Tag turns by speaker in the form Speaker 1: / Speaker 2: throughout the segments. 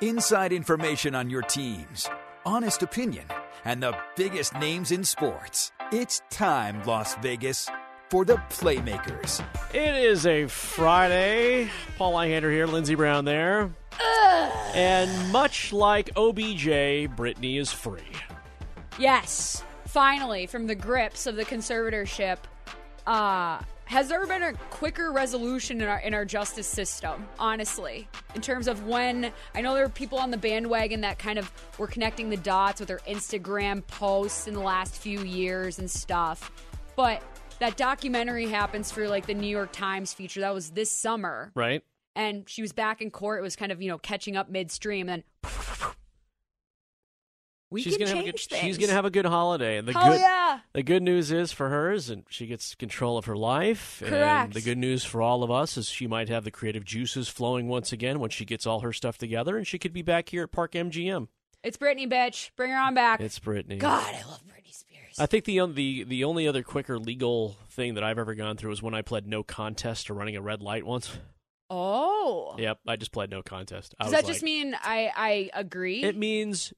Speaker 1: Inside information on your teams, honest opinion, and the biggest names in sports. It's time, Las Vegas, for the Playmakers.
Speaker 2: It is a Friday. Paul Lyhander here, Lindsey Brown there. And much like OBJ, Britney is free.
Speaker 3: Yes, finally, from the grips of the conservatorship. Uh, has there been a quicker resolution in our in our justice system? Honestly, in terms of when I know there are people on the bandwagon that kind of were connecting the dots with their Instagram posts in the last few years and stuff, but that documentary happens for like the New York Times feature that was this summer,
Speaker 2: Right?
Speaker 3: and she was back in court. It was kind of you know catching up midstream, and then we
Speaker 2: she's
Speaker 3: can
Speaker 2: gonna have a
Speaker 3: change
Speaker 2: good, She's gonna have a good holiday, and the
Speaker 3: Hell
Speaker 2: good
Speaker 3: yeah!
Speaker 2: the good news is for hers, and she gets control of her life. And
Speaker 3: Correct.
Speaker 2: the good news for all of us is she might have the creative juices flowing once again when she gets all her stuff together, and she could be back here at Park MGM.
Speaker 3: It's Britney, bitch. Bring her on back.
Speaker 2: It's Britney.
Speaker 3: God, I love Britney Spears.
Speaker 2: I think the the the only other quicker legal thing that I've ever gone through was when I pled no contest to running a red light once.
Speaker 3: oh.
Speaker 2: Yep, I just pled no contest. I
Speaker 3: Does that just mean I I agree?
Speaker 2: It means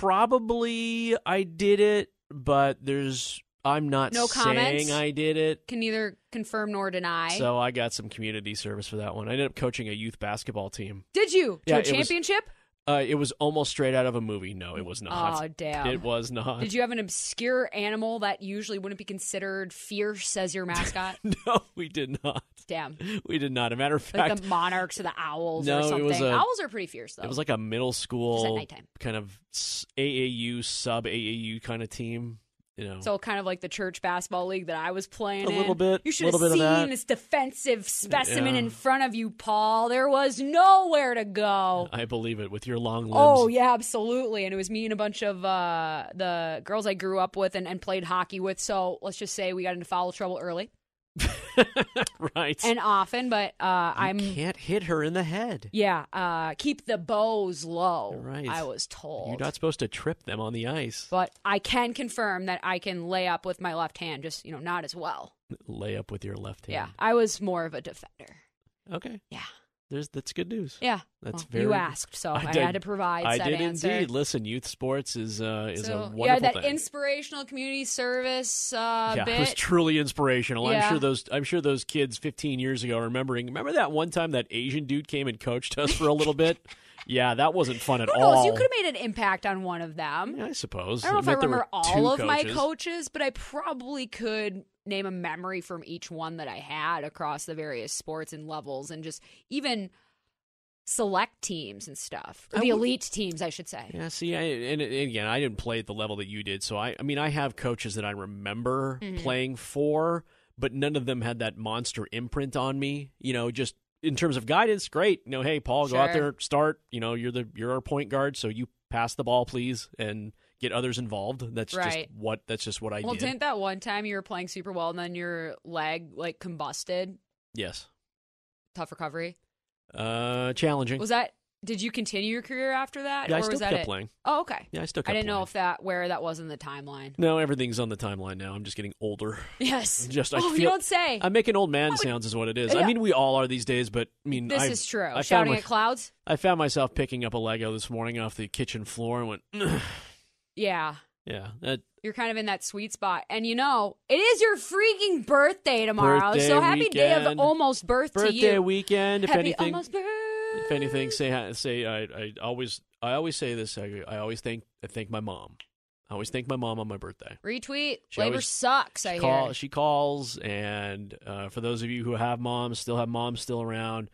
Speaker 2: probably I did it, but there's I'm not
Speaker 3: No
Speaker 2: saying
Speaker 3: comments?
Speaker 2: I did it.
Speaker 3: Can neither confirm nor deny.
Speaker 2: So I got some community service for that one. I ended up coaching a youth basketball team.
Speaker 3: Did you?
Speaker 2: Yeah,
Speaker 3: to a
Speaker 2: it was-
Speaker 3: championship?
Speaker 2: Uh, it was almost straight out of a movie. No, it was not.
Speaker 3: Oh, damn.
Speaker 2: It was not.
Speaker 3: Did you have an obscure animal that usually wouldn't be considered fierce as your mascot?
Speaker 2: no, we did not.
Speaker 3: Damn.
Speaker 2: We did not. A matter of
Speaker 3: Like
Speaker 2: fact,
Speaker 3: the monarchs or the owls
Speaker 2: No,
Speaker 3: or
Speaker 2: it was a-
Speaker 3: owls are pretty fierce though.
Speaker 2: it was like a middle school kind of AAU sub AAU kind of team. You know,
Speaker 3: so kind of like the church basketball league that I was playing
Speaker 2: A
Speaker 3: in.
Speaker 2: little bit,
Speaker 3: You should have seen this defensive specimen
Speaker 2: Yeah.
Speaker 3: in front of you, Paul. There was nowhere to go.
Speaker 2: I believe it with your long limbs.
Speaker 3: Oh yeah, absolutely. And it was me and a bunch of uh, the girls I grew up with and, and played hockey with. So let's just say we got into foul trouble early
Speaker 2: right.
Speaker 3: and often. But uh,
Speaker 2: you
Speaker 3: I'm
Speaker 2: can't hit her in the head.
Speaker 3: yeah. Uh, keep the bows low.
Speaker 2: Right.
Speaker 3: I was told.
Speaker 2: You're not supposed to trip them on the ice.
Speaker 3: but I can confirm that I can lay up with my left hand, just you know, not as well.
Speaker 2: Lay up with your left hand. Yeah.
Speaker 3: I was more of a defender.
Speaker 2: Okay.
Speaker 3: Yeah,
Speaker 2: There's that's good news.
Speaker 3: yeah.
Speaker 2: That's
Speaker 3: Well,
Speaker 2: very.
Speaker 3: You asked, so I,
Speaker 2: did-
Speaker 3: had to provide
Speaker 2: I did
Speaker 3: answer.
Speaker 2: indeed. Listen, youth sports is uh, is
Speaker 3: So,
Speaker 2: a wonderful
Speaker 3: yeah, that
Speaker 2: thing.
Speaker 3: inspirational community service uh,
Speaker 2: yeah,
Speaker 3: bit.
Speaker 2: it was truly inspirational. I'm sure those I'm sure those kids 15 years ago remembering. Remember that one time that Asian dude came and coached us for a little bit? Yeah, that wasn't fun at
Speaker 3: Who
Speaker 2: all.
Speaker 3: You could have made an impact on one of them.
Speaker 2: Yeah, I suppose.
Speaker 3: I don't know if I remember all of my
Speaker 2: coaches.
Speaker 3: coaches, but I probably could name a memory from each one that I had across the various sports and levels, and just even select teams and stuff. The elite teams, I should say.
Speaker 2: Yeah, see, I, and, and again, I didn't play at the level that you did, so I, I mean, I have coaches that I remember
Speaker 3: Mhm.
Speaker 2: playing for, but none of them had that monster imprint on me. You know, just in terms of guidance, great. You know, hey, Paul, go out there, start. You know, you're the you're our point guard, so you pass the ball, please, and get others involved. That's
Speaker 3: Right.
Speaker 2: just what that's just what I
Speaker 3: well,
Speaker 2: did.
Speaker 3: didn't that one time you were playing super well and then your leg like combusted?
Speaker 2: yes,
Speaker 3: Tough recovery.
Speaker 2: uh, challenging.
Speaker 3: Was that? Did you continue your career after that,
Speaker 2: yeah, I
Speaker 3: or
Speaker 2: still
Speaker 3: was that
Speaker 2: kept
Speaker 3: it?
Speaker 2: playing.
Speaker 3: Oh, okay.
Speaker 2: Yeah, I still
Speaker 3: I didn't know if that where that was in the timeline.
Speaker 2: No, everything's on the timeline now. I'm just getting older.
Speaker 3: Yes.
Speaker 2: Just I
Speaker 3: oh,
Speaker 2: feel
Speaker 3: you don't say.
Speaker 2: I'm making old man sounds is what it is. I mean, we all are these days, but I mean,
Speaker 3: this
Speaker 2: I,
Speaker 3: is true.
Speaker 2: I
Speaker 3: Shouting
Speaker 2: my-
Speaker 3: at clouds.
Speaker 2: I found myself picking up a Lego this morning off the kitchen floor and went, "Ugh."
Speaker 3: Yeah.
Speaker 2: yeah, that
Speaker 3: You're kind of in that sweet spot. And you know, it is your freaking birthday tomorrow.
Speaker 2: Birthday
Speaker 3: so happy day of almost birth to you.
Speaker 2: birthday weekend. If
Speaker 3: happy
Speaker 2: anything,
Speaker 3: almost birthday.
Speaker 2: if anything, say say I, I always I always say this. I, I always thank I thank my mom. I always thank my mom on my birthday.
Speaker 3: Retweet.
Speaker 2: She
Speaker 3: Labor
Speaker 2: always-
Speaker 3: sucks. I
Speaker 2: call,
Speaker 3: hear.
Speaker 2: she calls, and uh, for those of you who have moms, still have moms still around,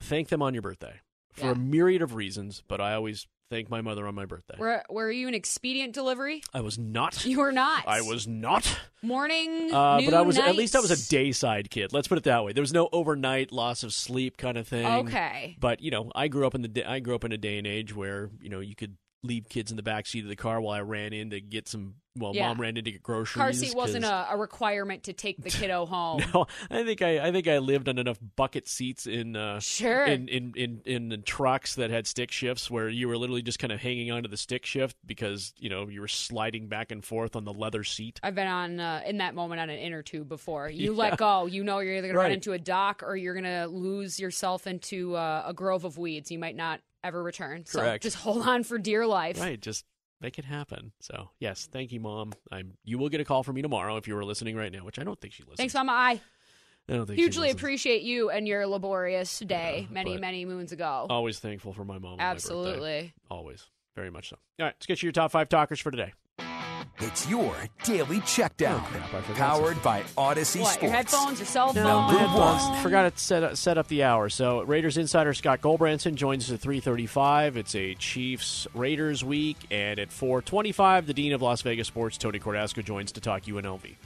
Speaker 2: thank them on your birthday for
Speaker 3: Yeah.
Speaker 2: a myriad of reasons. But I always thank my mother on my birthday.
Speaker 3: Were Were you an expedient delivery?
Speaker 2: I was not.
Speaker 3: You were not.
Speaker 2: I was not.
Speaker 3: morning.
Speaker 2: Uh, but I
Speaker 3: noon,
Speaker 2: was at least I was a dayside kid. Let's put it that way. There was no overnight loss of sleep kind of thing.
Speaker 3: Okay.
Speaker 2: But you know, I grew up in the day, I grew up in a day and age where you know you could leave kids in the back seat of the car while I ran in to get some. Well,
Speaker 3: Yeah.
Speaker 2: mom ran in to get groceries.
Speaker 3: Car seat wasn't a, a requirement to take the kiddo home.
Speaker 2: No, I think I, I think I lived on enough bucket seats in uh,
Speaker 3: Sure.
Speaker 2: in, in, in, in the trucks that had stick shifts where you were literally just kind of hanging onto the stick shift because you know you were sliding back and forth on the leather seat.
Speaker 3: I've been on uh, in that moment on an inner tube before. You let go. You know you're either going to run into a dock or you're going to lose yourself into uh, a grove of weeds. You might not ever return. So
Speaker 2: Correct.
Speaker 3: just hold on for dear life.
Speaker 2: Right, just make it happen. So yes, thank you, mom. I'm. You will get a call from me tomorrow if you were listening right now, which I don't think she listens.
Speaker 3: Thanks, Mama. I
Speaker 2: I don't think
Speaker 3: hugely appreciate you and your laborious day
Speaker 2: Yeah,
Speaker 3: many, many moons ago.
Speaker 2: Always thankful for my mom.
Speaker 3: Absolutely.
Speaker 2: Always, very much so. All right, let's get you your top five talkers for today.
Speaker 1: It's your daily checkdown.
Speaker 2: Oh, crap,
Speaker 1: powered by Odyssey
Speaker 3: What,
Speaker 1: Sports.
Speaker 3: your headphones, your cell phone?
Speaker 1: Number
Speaker 2: I
Speaker 1: one.
Speaker 2: Forgot to set up, set up the hour. So Raiders insider Scott Gulbransen joins us at 3:35. It's a Chiefs Raiders week, and at 4:25, the dean of Las Vegas sports, Tony Cordasco, joins to talk UNLV.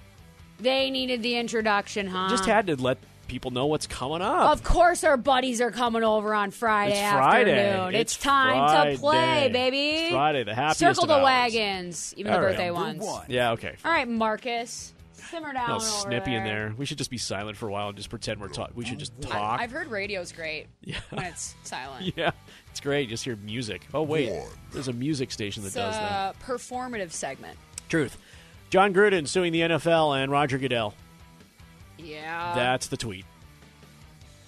Speaker 3: They needed the introduction, huh?
Speaker 2: Just had to let people know what's coming up.
Speaker 3: Of course, our buddies are coming over on Friday
Speaker 2: It's Friday.
Speaker 3: afternoon. It's,
Speaker 2: It's
Speaker 3: time to play, baby.
Speaker 2: It's Friday, the happiest
Speaker 3: Circle
Speaker 2: of
Speaker 3: the
Speaker 2: hours.
Speaker 3: wagons, even
Speaker 2: All
Speaker 3: the
Speaker 2: right.
Speaker 3: birthday ones.
Speaker 1: one.
Speaker 2: yeah, okay.
Speaker 3: All right, Marcus, simmer down over
Speaker 2: snippy
Speaker 3: there.
Speaker 2: in there. We should just be silent for a while and just pretend we're talking. We should just
Speaker 3: I-
Speaker 2: talk.
Speaker 3: I've heard radio's great
Speaker 2: Yeah.
Speaker 3: when it's silent.
Speaker 2: yeah, it's great. Just hear music. Oh wait, there's a music station that
Speaker 3: It's
Speaker 2: does that.
Speaker 3: a performative segment.
Speaker 2: Truth. Jon Gruden suing the NFL and Roger Goodell.
Speaker 3: Yeah.
Speaker 2: That's the tweet.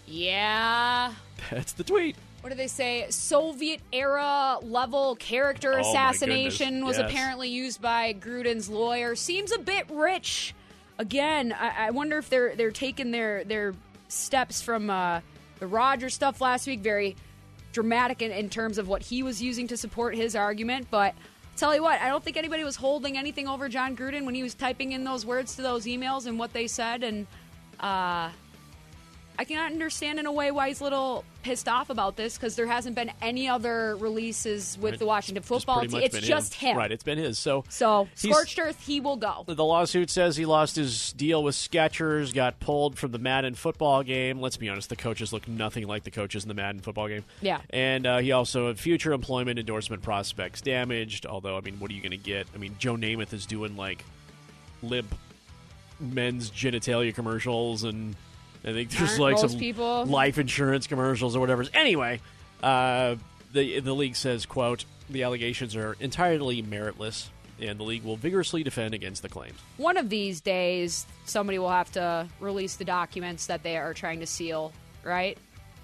Speaker 3: yeah.
Speaker 2: That's the tweet.
Speaker 3: What do they say? Soviet era level character
Speaker 2: Oh,
Speaker 3: assassination was
Speaker 2: Yes.
Speaker 3: apparently used by Gruden's lawyer. Seems a bit rich. Again, I, I wonder if they're they're taking their their steps from uh, the Roger stuff last week. Very dramatic in, in terms of what he was using to support his argument, but. Tell you what, I don't think anybody was holding anything over Jon Gruden when he was typing in those words to those emails and what they said, and uh, I can understand in a way why he's a little pissed off about this because there hasn't been any other releases with the Washington football team. It's just him.
Speaker 2: Right, it's been his. So,
Speaker 3: So scorched earth, he will go.
Speaker 2: the lawsuit says he lost his deal with Skechers, got pulled from the Madden football game. Let's be honest, the coaches look nothing like the coaches in the Madden football game.
Speaker 3: Yeah.
Speaker 2: And uh, he also had future employment endorsement prospects damaged. Although, I mean, what are you going to get? I mean, Joe Namath is doing like limp men's genitalia commercials and I think there's
Speaker 3: Aren't
Speaker 2: like some
Speaker 3: people-
Speaker 2: life insurance commercials or whatever. Anyway, uh, the the league says, "quote The allegations are entirely meritless, and the league will vigorously defend against the claims."
Speaker 3: One of these days, somebody will have to release the documents that they are trying to seal, right?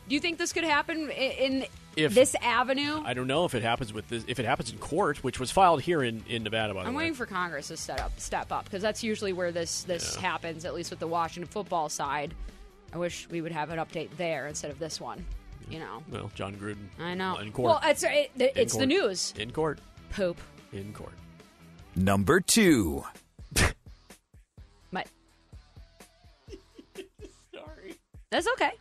Speaker 3: Do you think this could happen in
Speaker 2: If-
Speaker 3: this avenue?
Speaker 2: I don't know if it happens with this. If it happens in court, which was filed here in, in Nevada, by the
Speaker 3: I'm
Speaker 2: way.
Speaker 3: waiting for Congress to step up, step up, because that's usually where this this
Speaker 2: Yeah.
Speaker 3: happens. At least with the Washington football side, I wish we would have an update there instead of this one. You know,
Speaker 2: well, Jon Gruden.
Speaker 3: I know.
Speaker 2: In court.
Speaker 3: Well, it's it, it's the news.
Speaker 2: in court.
Speaker 3: Poop.
Speaker 2: In court.
Speaker 1: Number two.
Speaker 3: My,
Speaker 2: Sorry,
Speaker 3: that's okay.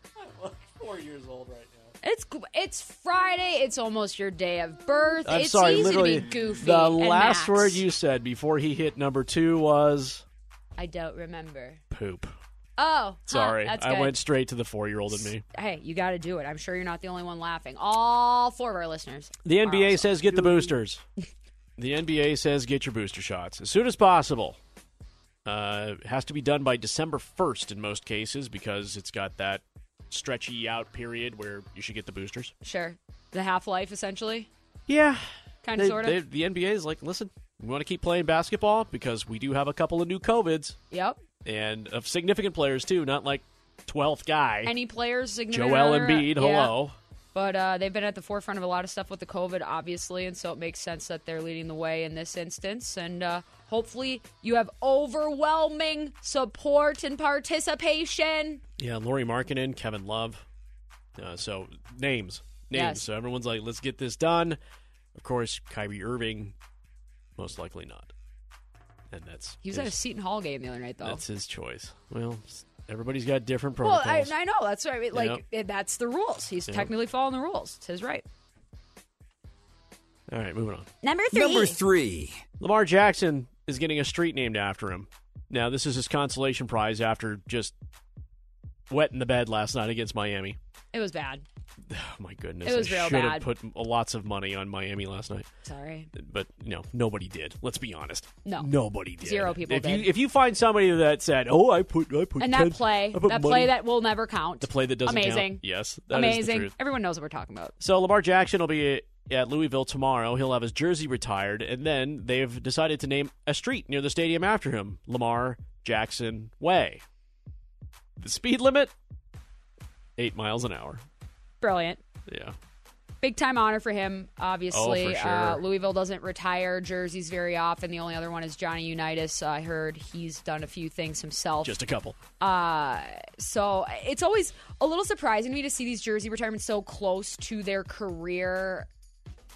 Speaker 2: I'm four years old right now.
Speaker 3: It's it's Friday. It's almost your day of birth.
Speaker 2: I'm
Speaker 3: it's
Speaker 2: sorry.
Speaker 3: easy to be goofy.
Speaker 2: the last word you said before he hit number two was
Speaker 3: I don't remember.
Speaker 2: poop.
Speaker 3: Oh, huh,
Speaker 2: Sorry,
Speaker 3: that's
Speaker 2: I went straight to the four-year-old in me.
Speaker 3: Hey, you got to do it. I'm sure you're not the only one laughing. All four of our listeners.
Speaker 2: The NBA says get the boosters. the NBA says get your booster shots as soon as possible. Uh, it has to be done by December 1st in most cases because it's got that stretchy out period where you should get the boosters.
Speaker 3: Sure. The half life, essentially.
Speaker 2: Yeah.
Speaker 3: Kind of, sort of.
Speaker 2: the NBA is like, listen, we want to keep playing basketball because we do have a couple of new COVIDs
Speaker 3: Yep.
Speaker 2: and of significant players too, not like 12th guy.
Speaker 3: Any players? significant
Speaker 2: Joel? Embiid,
Speaker 3: Yeah.
Speaker 2: hello.
Speaker 3: But uh, they've been at the forefront of a lot of stuff with the COVID, obviously, and so it makes sense that they're leading the way in this instance. And uh, hopefully, you have overwhelming support and participation.
Speaker 2: Yeah, Lauri Markkanen, Kevin Love. Uh, so names, names.
Speaker 3: Yes.
Speaker 2: So everyone's like, let's get this done. Of course, Kyrie Irving, most likely not. And that's
Speaker 3: He was at a
Speaker 2: his,
Speaker 3: Seton Hall game the other night, though.
Speaker 2: that's his choice. Well, everybody's got different
Speaker 3: well,
Speaker 2: protocols.
Speaker 3: I, I know that's right. I mean. Like it- that's the rules. He's
Speaker 2: Yep.
Speaker 3: technically following the rules. It's his right.
Speaker 2: All right, moving on.
Speaker 4: Number three.
Speaker 1: Number three.
Speaker 2: Lamar Jackson is getting a street named after him. Now, this is his consolation prize after just wetting the bed last night against Miami.
Speaker 3: It was bad.
Speaker 2: Oh my goodness!
Speaker 3: It was
Speaker 2: I
Speaker 3: real
Speaker 2: should
Speaker 3: bad.
Speaker 2: have put lots of money on Miami last night,
Speaker 3: Sorry.
Speaker 2: but you know nobody did. Let's be honest.
Speaker 3: No.
Speaker 2: nobody did.
Speaker 3: Zero people
Speaker 2: if
Speaker 3: did.
Speaker 2: You, if you find somebody that said, "Oh, I put, I put,"
Speaker 3: And
Speaker 2: 10
Speaker 3: that play, that
Speaker 2: money-
Speaker 3: play that will never count.
Speaker 2: the play that doesn't count.
Speaker 3: amazing.
Speaker 2: Yes, that is the
Speaker 3: amazing. Everyone knows what we're talking about.
Speaker 2: So Lamar Jackson will be at Louisville tomorrow. He'll have his jersey retired, and then they've decided to name a street near the stadium after him, Lamar Jackson Way. The speed limit, eight miles an hour.
Speaker 3: Brilliant.
Speaker 2: Yeah,
Speaker 3: Big time honor for him, obviously.
Speaker 2: Oh, for sure.
Speaker 3: uh, Louisville doesn't retire jerseys very often. The only other one is Johnny Unitas. I heard he's done a few things himself.
Speaker 2: just a couple.
Speaker 3: Uh, so it's always a little surprising to me to see these jersey retirements so close to their career,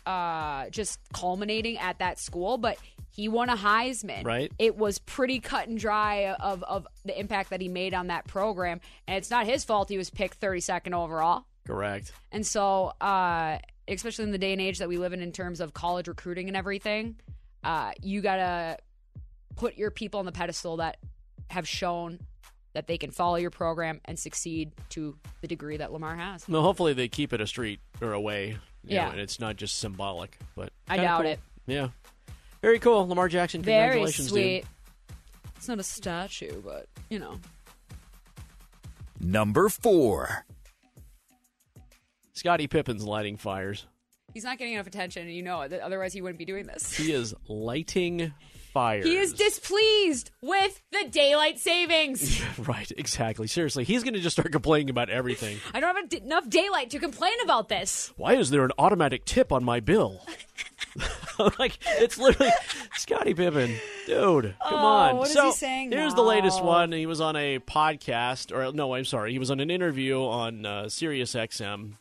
Speaker 3: uh, just culminating at that school. But he won a Heisman.
Speaker 2: Right.
Speaker 3: It was pretty cut and dry of of the impact that he made on that program, and it's not his fault he was picked 32nd overall.
Speaker 2: Correct.
Speaker 3: And so, uh, especially in the day and age that we live in, in terms of college recruiting and everything, uh, you gotta put your people on the pedestal that have shown that they can follow your program and succeed to the degree that Lamar has.
Speaker 2: No, hopefully they keep it a street or a way. you
Speaker 3: Yeah.
Speaker 2: know, and it's not just symbolic. But
Speaker 3: I doubt
Speaker 2: cool.
Speaker 3: it.
Speaker 2: Yeah, very cool. Lamar Jackson.
Speaker 3: Very
Speaker 2: Congratulations,
Speaker 3: sweet.
Speaker 2: dude.
Speaker 3: It's not a statue, but you know.
Speaker 1: Number four.
Speaker 2: Scottie Pippen's lighting fires.
Speaker 3: He's not getting enough attention, and you know it. Otherwise, he wouldn't be doing this.
Speaker 2: He is lighting fires.
Speaker 3: He is displeased with the daylight savings.
Speaker 2: Right, exactly. Seriously, he's going to just start complaining about everything.
Speaker 3: I don't have enough daylight to complain about this.
Speaker 2: Why is there an automatic tip on my bill? like it's literally Scottie Pippen, dude. Come on.
Speaker 3: Oh, what is
Speaker 2: so
Speaker 3: he saying
Speaker 2: here's the latest one. He was on a podcast, or no, I'm sorry, he was on an interview on uh, Sirius XM,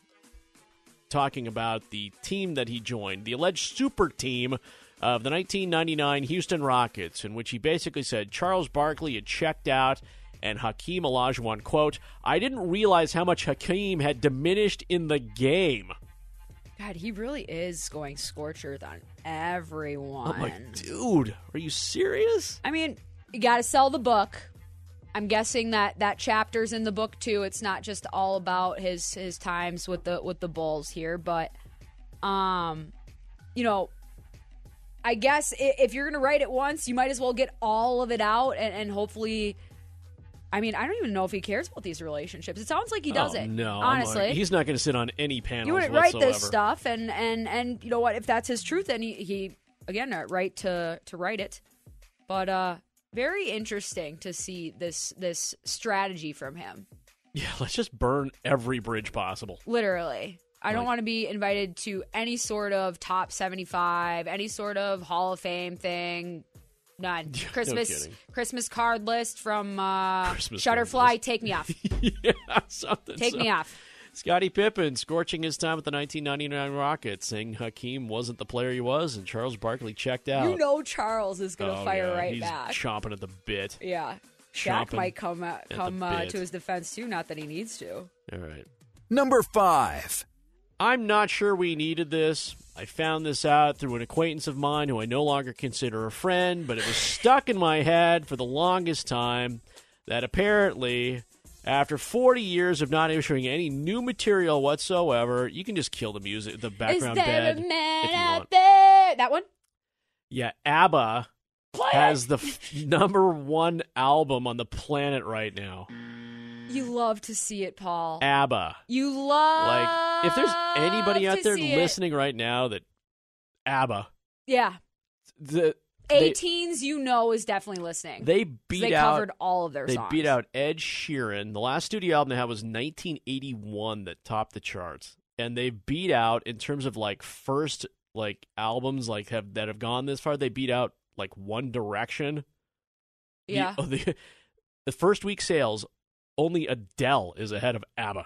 Speaker 2: talking about the team that he joined, the alleged super team of the 1999 Houston Rockets, in which he basically said Charles Barkley had checked out. And Hakeem Olajuwon, quote, I didn't realize how much Hakeem had diminished in the game.
Speaker 3: God, he really is going scorch earth on everyone.
Speaker 2: I'm like, dude, are you serious?
Speaker 3: I mean, you got to sell the book. I'm guessing that that chapter's in the book too. It's not just all about his his times with the with the Bulls here, but um, you know, I guess if you're gonna write it once, you might as well get all of it out and, and hopefully. I mean, I don't even know if he cares about these relationships. It sounds like he
Speaker 2: Oh,
Speaker 3: doesn't.
Speaker 2: no,
Speaker 3: honestly,
Speaker 2: like, he's not going to sit on any panels.
Speaker 3: you wouldn't write this stuff and and and you know what if that's his truth then he, he again uh, right to to write it but uh very interesting to see this this strategy from him
Speaker 2: Yeah, let's just burn every bridge possible.
Speaker 3: literally i don't want to be invited to any sort of top 75 any sort of hall of fame thing none christmas
Speaker 2: kidding.
Speaker 3: christmas card list from uh
Speaker 2: Christmas
Speaker 3: shutterfly
Speaker 2: list.
Speaker 3: take me off
Speaker 2: yeah, something.
Speaker 3: take
Speaker 2: so-
Speaker 3: me off
Speaker 2: Scottie Pippen scorching his time with the 1999 Rockets, saying Hakeem wasn't the player he was, and Charles Barkley checked out.
Speaker 3: you know charles is gonna
Speaker 2: Oh,
Speaker 3: fire
Speaker 2: yeah,
Speaker 3: right
Speaker 2: he's
Speaker 3: back
Speaker 2: chomping at the bit.
Speaker 3: Yeah. Shaq
Speaker 2: Chomping
Speaker 3: might come uh, come uh, to his defense too. Not that he needs to.
Speaker 2: All right.
Speaker 1: Number five.
Speaker 2: I'm not sure we needed this. I found this out through an acquaintance of mine who I no longer consider a friend, but it was stuck in my head for the longest time that apparently, after 40 years of not issuing any new material whatsoever, you can just kill the music, the background
Speaker 3: Is there
Speaker 2: bed
Speaker 3: a man out there? That one.
Speaker 2: Yeah, ABBA
Speaker 3: Play
Speaker 2: has
Speaker 3: it.
Speaker 2: the f- number one album on the planet right now.
Speaker 3: You love to see it, Paul.
Speaker 2: ABBA.
Speaker 3: You love
Speaker 2: Like, if there's anybody out there
Speaker 3: see it.
Speaker 2: listening right now that ABBA,
Speaker 3: yeah,
Speaker 2: the they,
Speaker 3: 18s, you know, is definitely listening.
Speaker 2: they beat
Speaker 3: they
Speaker 2: out
Speaker 3: covered all of their
Speaker 2: They
Speaker 3: songs.
Speaker 2: beat out Ed Sheeran. The last studio album they had was 1981 that topped the charts, and they beat out in terms of like first like albums like have that have gone this far. They beat out like One Direction. The-
Speaker 3: Yeah.
Speaker 2: oh, the, the first week sales, only Adele is ahead of ABBA.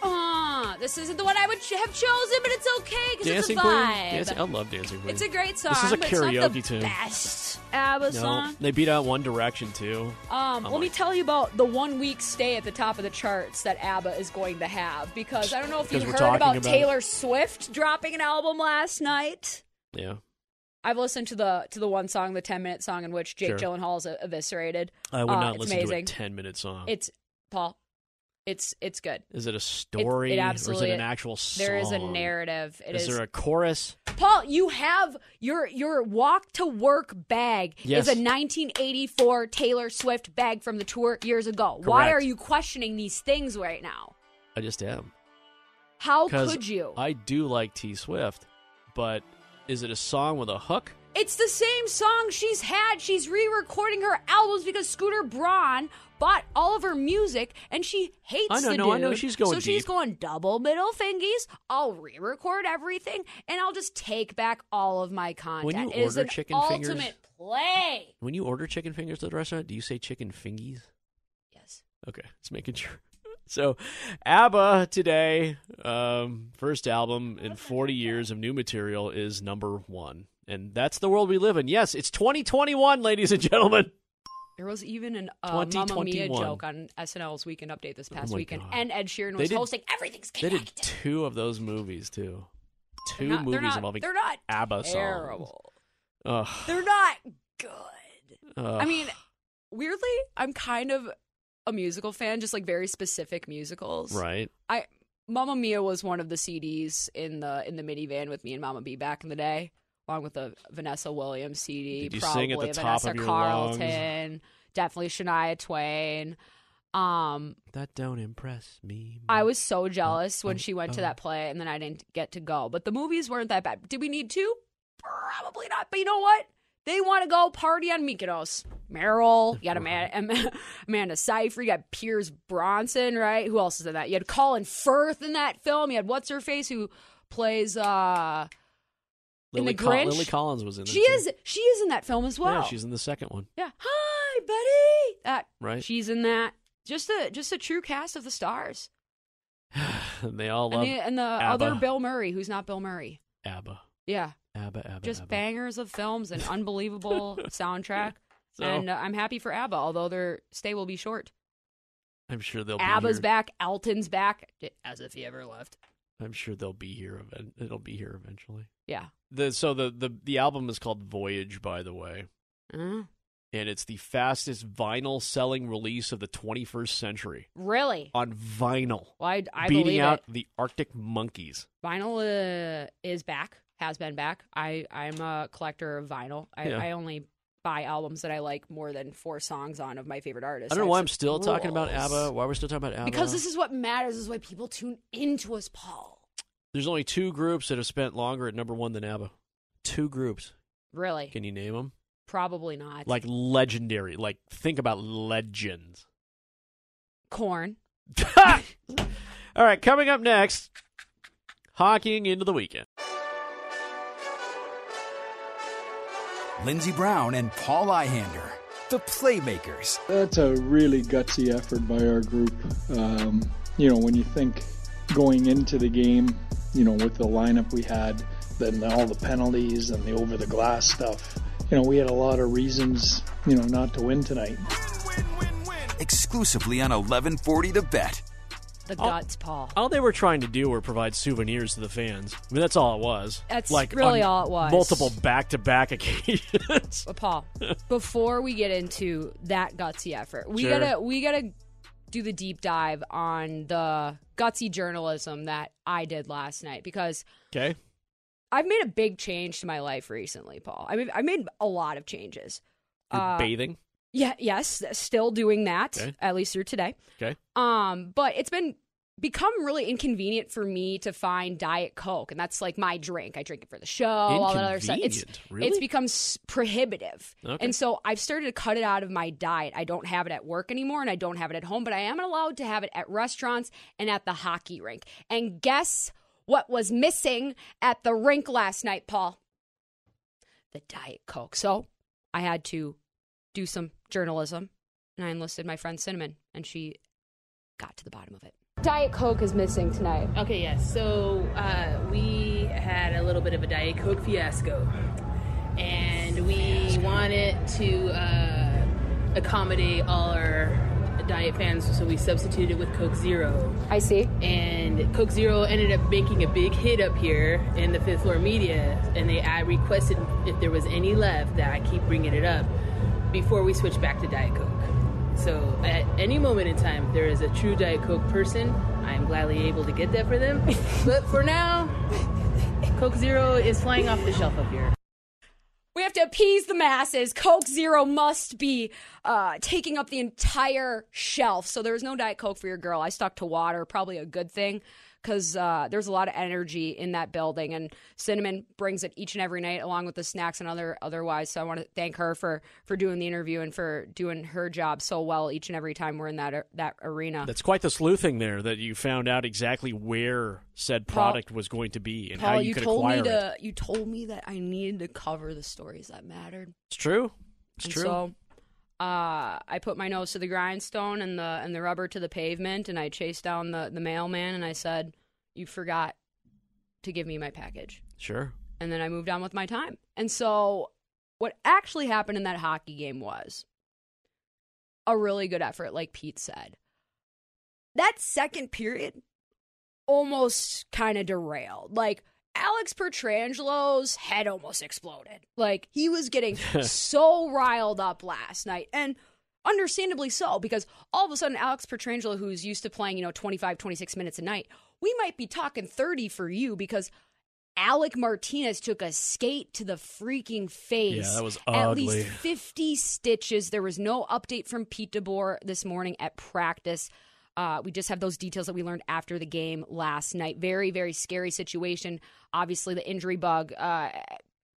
Speaker 3: Ah, this isn't the one I would ch- have chosen, but it's okay because it's a
Speaker 2: Dancing
Speaker 3: vibe.
Speaker 2: Queen. Dancing, I love Dancing Queen.
Speaker 3: It's a great song.
Speaker 2: This is a
Speaker 3: but it's not the
Speaker 2: karaoke tune.
Speaker 3: Best ABBA
Speaker 2: no,
Speaker 3: song.
Speaker 2: they beat out One Direction too.
Speaker 3: Um, let me tell you about the one week stay at the top of the charts that ABBA is going to have because I don't know if you
Speaker 2: Because we're
Speaker 3: heard
Speaker 2: talking
Speaker 3: about,
Speaker 2: about
Speaker 3: Taylor Swift dropping an album last night.
Speaker 2: Yeah,
Speaker 3: I've listened to the to the one song, the ten minute song in which Jake
Speaker 2: Sure.
Speaker 3: Gyllenhaal is eviscerated.
Speaker 2: I would
Speaker 3: Uh,
Speaker 2: not
Speaker 3: it's
Speaker 2: listen
Speaker 3: amazing.
Speaker 2: to a ten-minute song.
Speaker 3: It's Paul. It's it's good.
Speaker 2: is it a story
Speaker 3: it
Speaker 2: or is it an actual song?
Speaker 3: There is a narrative. It
Speaker 2: Is
Speaker 3: is
Speaker 2: there a chorus?
Speaker 3: Paul, you have your your walk to work bag
Speaker 2: Yes.
Speaker 3: is a 1984 Taylor Swift bag from the tour years ago. Why are you questioning these things right now?
Speaker 2: I just am.
Speaker 3: How could you?
Speaker 2: I do like T Swift, but is it a song with a hook?
Speaker 3: it's the same song she's had. She's re-recording her albums because Scooter Braun bought all of her music and she hates
Speaker 2: I know,
Speaker 3: the
Speaker 2: no, I know she's going
Speaker 3: So she's going double middle fingies. I'll re-record everything and I'll just take back all of my content.
Speaker 2: When you
Speaker 3: It
Speaker 2: order chicken
Speaker 3: ultimate
Speaker 2: fingers-
Speaker 3: play.
Speaker 2: When you order chicken fingers at the restaurant, do you say chicken fingies?
Speaker 3: Yes.
Speaker 2: Okay, just making sure. So, ABBA today, um, first album in 40 years of new material is number one. And that's the world we live in. Yes, it's 2021, ladies and gentlemen.
Speaker 3: There was even an uh, Mamma Mia joke on SNL's Weekend Update this past
Speaker 2: my
Speaker 3: weekend,
Speaker 2: God.
Speaker 3: and Ed Sheeran was
Speaker 2: did-
Speaker 3: hosting. Everything's
Speaker 2: They did two of those movies, too. 2
Speaker 3: not-
Speaker 2: movies involving
Speaker 3: They're not
Speaker 2: ABBA songs.
Speaker 3: terrible.
Speaker 2: Ugh.
Speaker 3: They're not good.
Speaker 2: Ugh.
Speaker 3: I mean, weirdly, I'm kind of a musical fan, just like very specific musicals.
Speaker 2: right.
Speaker 3: I Mamma Mia was one of the CDs in the in the minivan with me and Mama B back in the day, along with the Vanessa Williams CD.
Speaker 2: Did you
Speaker 3: probably
Speaker 2: sing at the top
Speaker 3: Vanessa
Speaker 2: of your
Speaker 3: Carlton, definitely Shania Twain. Um,
Speaker 2: That don't impress me.
Speaker 3: I was so jealous when
Speaker 2: oh,
Speaker 3: she went to
Speaker 2: oh.
Speaker 3: that play and then I didn't get to go. But the movies weren't that bad. Did we need to? Probably not. But you know what? They want to go party on Mykonos. Meryl, you got Amanda, Amanda Seyfried, you got Pierce Brosnan, right? Who else is in that? You had Colin Firth in that film. You had what's her face who plays uh in
Speaker 2: Lily,
Speaker 3: The
Speaker 2: Col-
Speaker 3: Grinch?
Speaker 2: Lily Collins was in it.
Speaker 3: she
Speaker 2: too.
Speaker 3: is she is in that film as well.
Speaker 2: Yeah, she's in the second one.
Speaker 3: Yeah. Hi, buddy. That
Speaker 2: Right.
Speaker 3: she's in that. Just a just a true cast of the stars.
Speaker 2: and they all
Speaker 3: And the, and the other Bill Murray, who's not Bill Murray.
Speaker 2: ABBA.
Speaker 3: Yeah,
Speaker 2: ABBA, ABBA.
Speaker 3: just
Speaker 2: ABBA.
Speaker 3: bangers of films and unbelievable soundtrack.
Speaker 2: So,
Speaker 3: and uh, I'm happy for ABBA, although their stay will be short.
Speaker 2: I'm sure they'll
Speaker 3: ABBA's
Speaker 2: be here.
Speaker 3: back, Elton's back, as if he ever left.
Speaker 2: I'm sure they'll be here. Event- it'll be here eventually.
Speaker 3: Yeah.
Speaker 2: The so the, the the album is called Voyage, by the way,
Speaker 3: Uh,
Speaker 2: and it's the fastest vinyl selling release of the 21st century
Speaker 3: really?
Speaker 2: on vinyl,
Speaker 3: Well, I, I
Speaker 2: beating
Speaker 3: believe
Speaker 2: out
Speaker 3: it.
Speaker 2: the Arctic Monkeys.
Speaker 3: Vinyl uh, is back, has been back. I, I'm a collector of vinyl. I,
Speaker 2: Yeah.
Speaker 3: I only buy albums that I like more than four songs on of my favorite artists.
Speaker 2: I don't know why I'm still talking about. ABBA. Why we're still talking about ABBA?
Speaker 3: Because this is what matters. This is why people tune into us, Paul.
Speaker 2: There's only two groups that have spent longer at number one than ABBA. Two groups.
Speaker 3: Really?
Speaker 2: Can you name them?
Speaker 3: Probably not.
Speaker 2: Like legendary. Like think about legends.
Speaker 3: corn.
Speaker 2: All right, coming up next, hockeying into the weekend.
Speaker 1: Lindsey Brown and Paul Ihander, the Playmakers.
Speaker 5: That's a really gutsy effort by our group. Um, you know, when you think going into the game, you know, with the lineup we had, then all the penalties and the over the glass stuff, you know, we had a lot of reasons, you know, not to win tonight.
Speaker 1: Exclusively on 1140 The Bet.
Speaker 3: The guts, Paul.
Speaker 2: All they were trying to do were provide souvenirs to the fans. I mean, that's all it was.
Speaker 3: That's
Speaker 2: like
Speaker 3: really all it was.
Speaker 2: Multiple back-to-back occasions.
Speaker 3: But Paul, before we get into that gutsy effort, we
Speaker 2: Sure.
Speaker 3: gotta we gotta do the deep dive on the gutsy journalism that I did last night because
Speaker 2: okay.
Speaker 3: I've made a big change to my life recently, Paul. I mean, I made a lot of changes.
Speaker 2: You're
Speaker 3: Uh,
Speaker 2: bathing.
Speaker 3: Yeah, yes, still doing that
Speaker 2: Okay.
Speaker 3: at least through today.
Speaker 2: Okay.
Speaker 3: Um, but it's been become really inconvenient for me to find Diet Coke, and that's like my drink. I drink it for the show, all that other stuff. It's
Speaker 2: Really?
Speaker 3: it's become s- prohibitive,
Speaker 2: Okay.
Speaker 3: and so I've started to cut it out of my diet. I don't have it at work anymore, and I don't have it at home, but I am allowed to have it at restaurants and at the hockey rink. And guess what was missing at the rink last night, Paul? The Diet Coke. So I had to do some journalism, and I enlisted my friend Cinnamon, and she got to the bottom of it. Diet Coke is missing tonight.
Speaker 6: Okay, yes. So uh, we had a little bit of a Diet Coke fiasco, and we wanted to uh, accommodate all our diet fans, so we substituted with Coke Zero.
Speaker 3: I see.
Speaker 6: And Coke Zero ended up making a big hit up here in the fifth floor media, and they I requested if there was any left that I keep bringing it up before we switch back to Diet Coke. So at any moment in time, there is a true Diet Coke person, I'm gladly able to get that for them. but for now, Coke Zero is flying off the shelf up here.
Speaker 3: We have to appease the masses. Coke Zero must be uh, taking up the entire shelf. So there is no Diet Coke for your girl. I stuck to water, probably a good thing because uh, there's a lot of energy in that building, and Cinnamon brings it each and every night, along with the snacks and other otherwise. So I want to thank her for for doing the interview and for doing her job so well each and every time we're in that that arena.
Speaker 2: That's quite the sleuthing there that you found out exactly where said product
Speaker 3: Paul-
Speaker 2: was going to be and
Speaker 3: Paul,
Speaker 2: how you,
Speaker 3: you
Speaker 2: could
Speaker 3: told
Speaker 2: acquire
Speaker 3: me
Speaker 2: it.
Speaker 3: you told me that I needed to cover the stories that mattered.
Speaker 2: It's true. It's
Speaker 3: and
Speaker 2: true.
Speaker 3: So uh, I put my nose to the grindstone and the and the rubber to the pavement, and I chased down the the mailman, and I said, "You forgot to give me my package."
Speaker 2: sure.
Speaker 3: And then I moved on with my time. And so, what actually happened in that hockey game was a really good effort, like Pete said. That second period almost kind of derailed. Like, Alex Pietrangelo's head almost exploded. Like, he was getting so riled up last night. And understandably so, because all of a sudden, Alex Pietrangelo, who's used to playing, you know, 25, 26 minutes a night, we might be talking 30 for you because Alec Martinez took a skate to the freaking face.
Speaker 2: Yeah, that was ugly.
Speaker 3: At least 50 stitches. There was no update from Pete DeBoer this morning at practice. Uh, we just have those details that we learned after the game last night. Very, very scary situation. Obviously, the injury bug uh,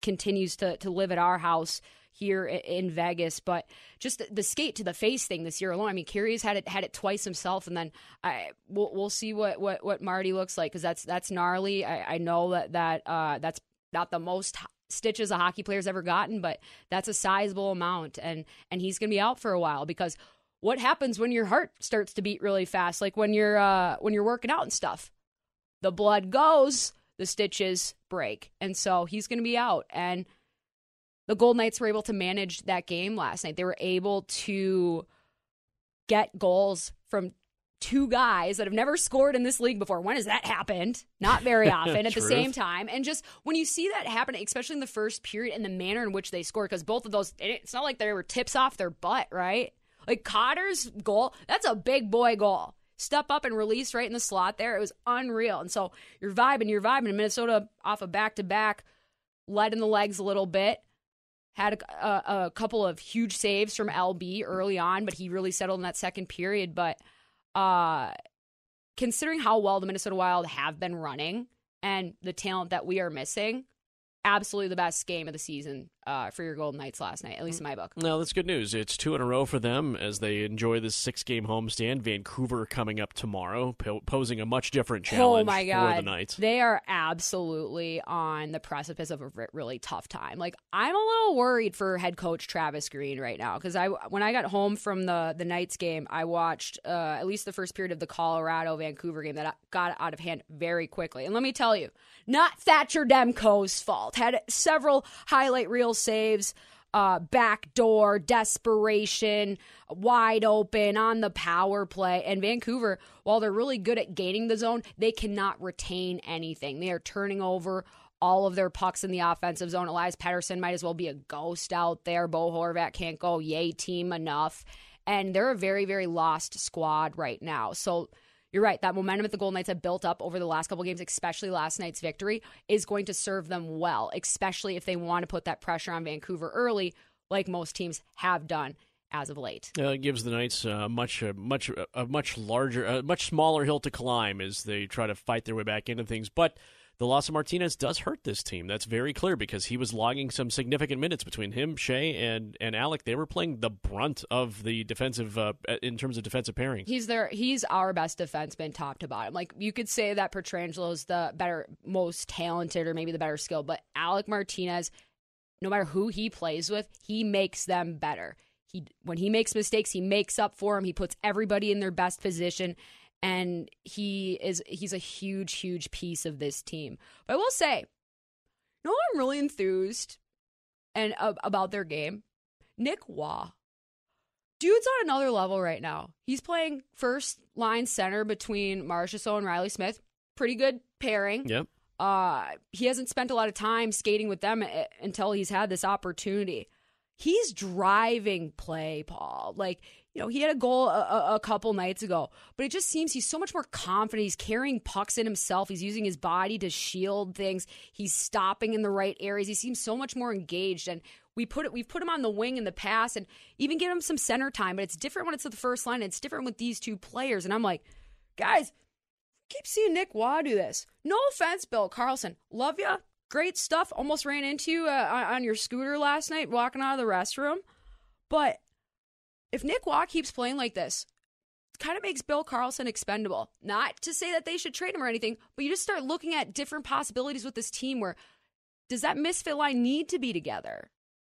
Speaker 3: continues to, to live at our house here in Vegas, but just the, the skate to the face thing this year alone. I mean, Curious had it had it twice himself, and then I we'll, we'll see what, what what Marty looks like because that's that's gnarly. I, I know that that uh, that's not the most stitches a hockey player's ever gotten, but that's a sizable amount, and and he's gonna be out for a while because what happens when your heart starts to beat really fast, like when you're uh, when you're working out and stuff the blood goes, the stitches break. And so he's going to be out. And the Gold Knights were able to manage that game last night. They were able to get goals from two guys that have never scored in this league before. When has that happened? Not very often at the same time. And just when you see that happen, especially in the first period and the manner in which they scored, because both of those, it's not like they were tips off their butt, right? Like Cotter's goal, that's a big boy goal. Step up and release right in the slot there. It was unreal. And so you're vibing, you're vibing. Minnesota off a back to back, led in the legs a little bit. Had a, a, a couple of huge saves from LB early on, but he really settled in that second period. But uh, considering how well the Minnesota Wild have been running and the talent that we are missing, absolutely the best game of the season uh, for your Golden Knights last night, at least in my book.
Speaker 2: No, that's good news. It's two in a row for them as they enjoy this six-game homestand. Vancouver coming up tomorrow, po- posing a much different challenge
Speaker 3: oh my god,
Speaker 2: for the Knights.
Speaker 3: they are absolutely on the precipice of a really tough time. Like I'm a little worried for head coach Travis Green right now because I when I got home from the the Knights game, I watched uh, at least the first period of the Colorado Vancouver game that got out of hand very quickly. And let me tell you, not Thatcher Demko's fault. Had several highlight reel saves. Uh, backdoor desperation, wide open on the power play. And Vancouver, while they're really good at gaining the zone, they cannot retain anything. They are turning over all of their pucks in the offensive zone. Elias Pettersson might as well be a ghost out there. Bo Horvat can't go yay team enough. And they're a very, very lost squad right now. So you're right. That momentum that the Golden Knights have built up over the last couple games, especially last night's victory, is going to serve them well, especially if they want to put that pressure on Vancouver early, like most teams have done as of late.
Speaker 2: Uh, it gives the Knights uh, much, uh, much, a much larger, a much smaller hill to climb as they try to fight their way back into things. But the loss of Martinez does hurt this team. That's very clear because he was logging some significant minutes between him, Shea, and and Alec. They were playing the brunt of the defensive uh, in terms of defensive pairing.
Speaker 3: He's their he's our best defenseman top to bottom. Like you could say that Pietrangelo's the better most talented or maybe the better skill, but Alec Martinez, no matter who he plays with, he makes them better. He when he makes mistakes, he makes up for them. He puts everybody in their best position. And he is he's a huge, huge piece of this team. But I will say, no, I'm really enthused and uh, about their game. Nick Roy. Dude's on another level right now. He's playing first line center between Marchessault and Reilly Smith. Pretty good pairing.
Speaker 2: Yep.
Speaker 3: Uh, he hasn't spent a lot of time skating with them uh, until he's had this opportunity. He's driving play, Paul. Like, you know, he had a goal a, a, couple nights ago, but it just seems he's so much more confident. He's carrying pucks in himself. He's using his body to shield things. He's stopping in the right areas. He seems so much more engaged. And we put it, we've put him on the wing in the past and even give him some center time, but it's different when it's at the first line. It's different with these two players. And I'm like, guys, keep seeing Nick Roy do this. No offense, Bill Karlsson. Love you. Great stuff. Almost ran into you uh, on your scooter last night walking out of the restroom. But if Nick Roy keeps playing like this, it kind of makes Bill Karlsson expendable. Not to say that they should trade him or anything, but you just start looking at different possibilities with this team where does that misfit line need to be together?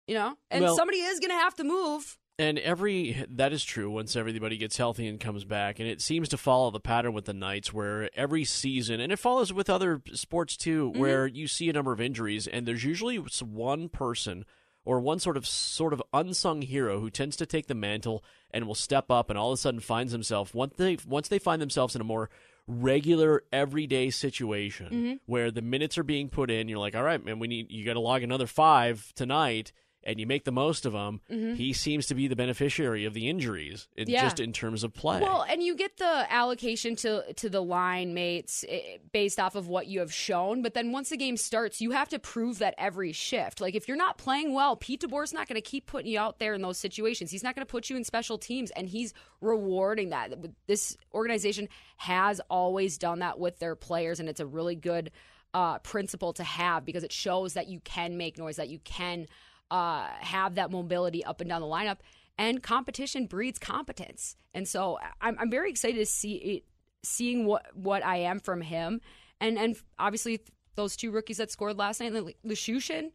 Speaker 3: You know? And
Speaker 2: Well-
Speaker 3: somebody is going to have to move.
Speaker 2: And every that is true once everybody gets healthy and comes back, and it seems to follow the pattern with the Knights, where every season, and it follows with other sports too,
Speaker 3: Mm-hmm.
Speaker 2: where you see a number of injuries, and there's usually one person or one sort of sort of unsung hero who tends to take the mantle and will step up, and all of a sudden finds himself once they once they find themselves in a more regular everyday situation
Speaker 3: Mm-hmm.
Speaker 2: where the minutes are being put in you're like all right man we need you got to log another 5 tonight and you make the most of them he seems to be the beneficiary of the injuries in,
Speaker 3: Mm-hmm. Yeah.
Speaker 2: just in terms of play
Speaker 3: Well, and you get the allocation to to the line mates eh, based off of what you have shown, but then once the game starts, you have to prove that every shift. Like if you're not playing well, Pete DeBoer's not going to keep putting you out there in those situations. He's not going to put you in special teams, and he's rewarding that. This organization has always done that with their players, and it's a really good uh, principle to have because it shows that you can make noise, that you can uh, have that mobility up and down the lineup. And competition breeds competence. And so I'm, I'm very excited to see it, seeing what, what I am from him. And and obviously those two rookies that scored last night, Leschyshyn,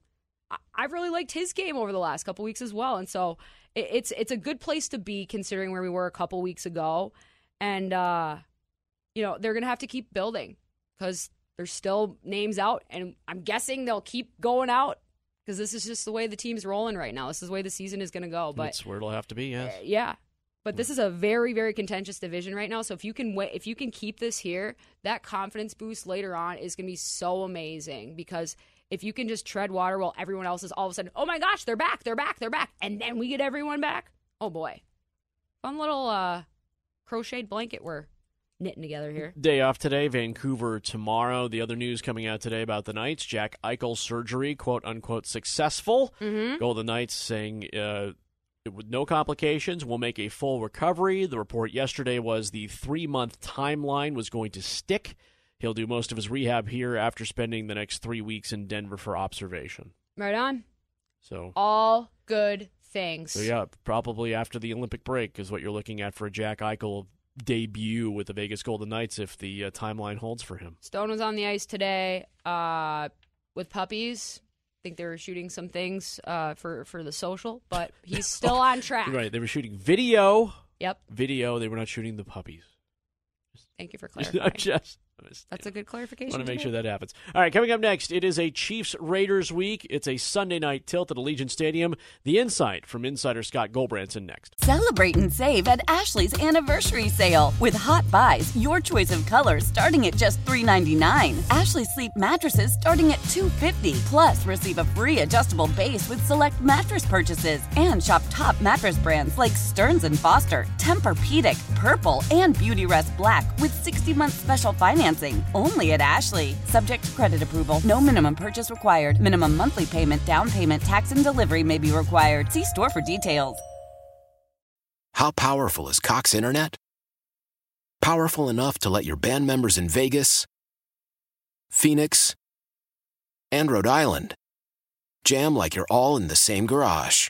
Speaker 3: I've really liked his game over the last couple weeks as well. And so it, it's it's a good place to be considering where we were a couple weeks ago. And uh, you know they're gonna have to keep building because there's still names out, and I'm guessing they'll keep going out because this is just the way the team's rolling right now. This is the way the season is gonna go. But
Speaker 2: that's where it'll have to be yes
Speaker 3: uh, yeah. But this is a very, very contentious division right now. So if you can wait, if you can keep this here, that confidence boost later on is going to be so amazing. Because if you can just tread water while everyone else is all of a sudden, oh my gosh, they're back, they're back, they're back, and then we get everyone back. Oh boy, fun little uh, crocheted blanket we're knitting together here.
Speaker 2: Day off today, Vancouver tomorrow. The other news coming out today about the Knights: Jack Eichel surgery, quote unquote, successful.
Speaker 3: Mm-hmm.
Speaker 2: Golden Knights saying uh, with no complications, will make a full recovery. The report yesterday was the three month timeline was going to stick. He'll do most of his rehab here after spending the next three weeks in Denver for observation.
Speaker 3: Right on.
Speaker 2: So,
Speaker 3: All good things.
Speaker 2: so yeah, probably after the Olympic break is what you're looking at for a Jack Eichel debut with the Vegas Golden Knights if the uh, timeline holds for him.
Speaker 3: Stone was on the ice today uh, with puppies. I think they were shooting some things uh, for for the social, but he's still on track.
Speaker 2: Right, they were shooting video.
Speaker 3: Yep.
Speaker 2: Video. They were not shooting the puppies.
Speaker 3: Thank you for clarifying.
Speaker 2: just
Speaker 3: That's a good clarification.
Speaker 2: I want to make sure that happens. All right, coming up next, it is a Chiefs Raiders week. It's a Sunday night tilt at Allegiant Stadium. The insight from insider Scott Gulbransen next.
Speaker 7: Celebrate and save at Ashley's anniversary sale. With Hot Buys, your choice of colors starting at just $3.99. Ashley Sleep mattresses starting at $2.50. Plus, receive a free adjustable base with select mattress purchases. And shop top mattress brands like Stearns & Foster, Tempur-Pedic, Purple, and Beautyrest Black with 60-month special financing. Only at Ashley. Subject to credit approval. No minimum purchase required. Minimum monthly payment, down payment, tax, and delivery may be required. See store for details.
Speaker 8: How powerful is Cox Internet? Powerful enough to let your band members in Vegas, Phoenix, and Rhode Island jam like you're all in the same garage.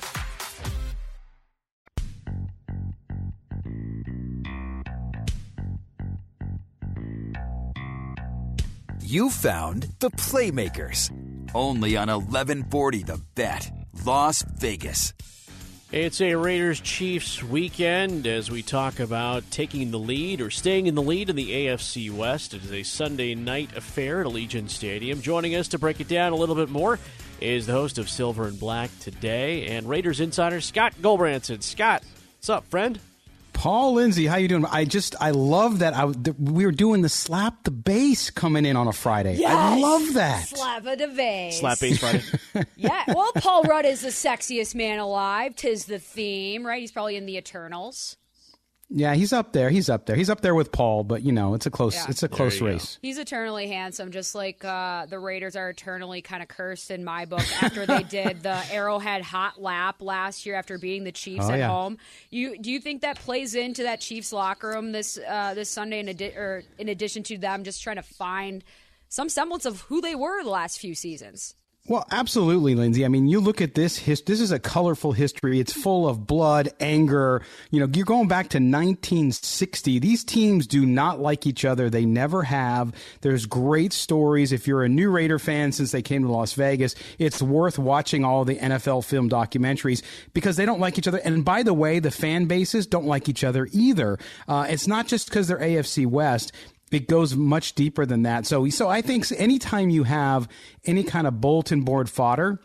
Speaker 1: You found the Playmakers. Only on 1140 The Bet, Las Vegas.
Speaker 2: It's a Raiders Chiefs weekend as we talk about taking the lead or staying in the lead in the AFC West. It is a Sunday night affair at Allegiant Stadium. Joining us to break it down a little bit more is the host of Silver and Black today and Raiders insider Scott Gulbransen. Scott, what's up, friend?
Speaker 9: Paul Lindsay, how you doing? I just I love that I that we were doing the slap the bass coming in on a Friday.
Speaker 3: Yes!
Speaker 9: I love that.
Speaker 3: Slap of the vase.
Speaker 2: Slap bass Friday.
Speaker 3: yeah. Well, Paul Rudd is the sexiest man alive. Tis the theme, right? He's probably in the Eternals.
Speaker 9: Yeah, he's up there. He's up there. He's up there with Paul, but you know, it's a close
Speaker 3: Yeah.
Speaker 9: it's a close
Speaker 2: you go.
Speaker 9: race.
Speaker 3: He's eternally handsome, just like uh, the Raiders are eternally kind of cursed in my book after they did the Arrowhead hot lap last year after beating the Chiefs
Speaker 9: Oh,
Speaker 3: at
Speaker 9: yeah.
Speaker 3: home. You do you think that plays into that Chiefs locker room this uh, this Sunday in, adi- or in addition to them just trying to find some semblance of who they were the last few seasons?
Speaker 9: Well, absolutely, Lindsay. I mean, you look at this. His, this is a colorful history. It's full of blood, anger. You know, you're going back to 1960. These teams do not like each other. They never have. There's great stories. If you're a new Raider fan since they came to Las Vegas, it's worth watching all the NFL film documentaries because they don't like each other. And by the way, the fan bases don't like each other either. Uh, it's not just because they're AFC West it goes much deeper than that. So, so I think anytime you have any kind of bulletin board fodder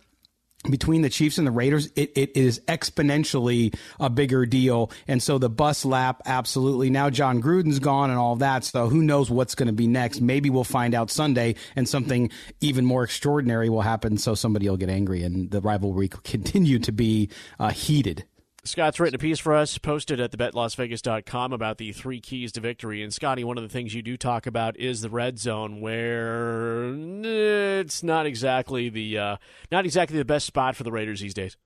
Speaker 9: between the Chiefs and the Raiders, it, it is exponentially a bigger deal. And so the bus lap, absolutely. Now Jon Gruden's gone and all that. So who knows what's going to be next? Maybe we'll find out Sunday and something even more extraordinary will happen. So somebody will get angry and the rivalry will continue to be uh, heated.
Speaker 2: Scott's written a piece for us, posted at thebetlasvegas.com about the three keys to victory. And Scotty, one of the things you do talk about is the red zone, where it's not exactly the uh, not exactly the best spot for the Raiders these days.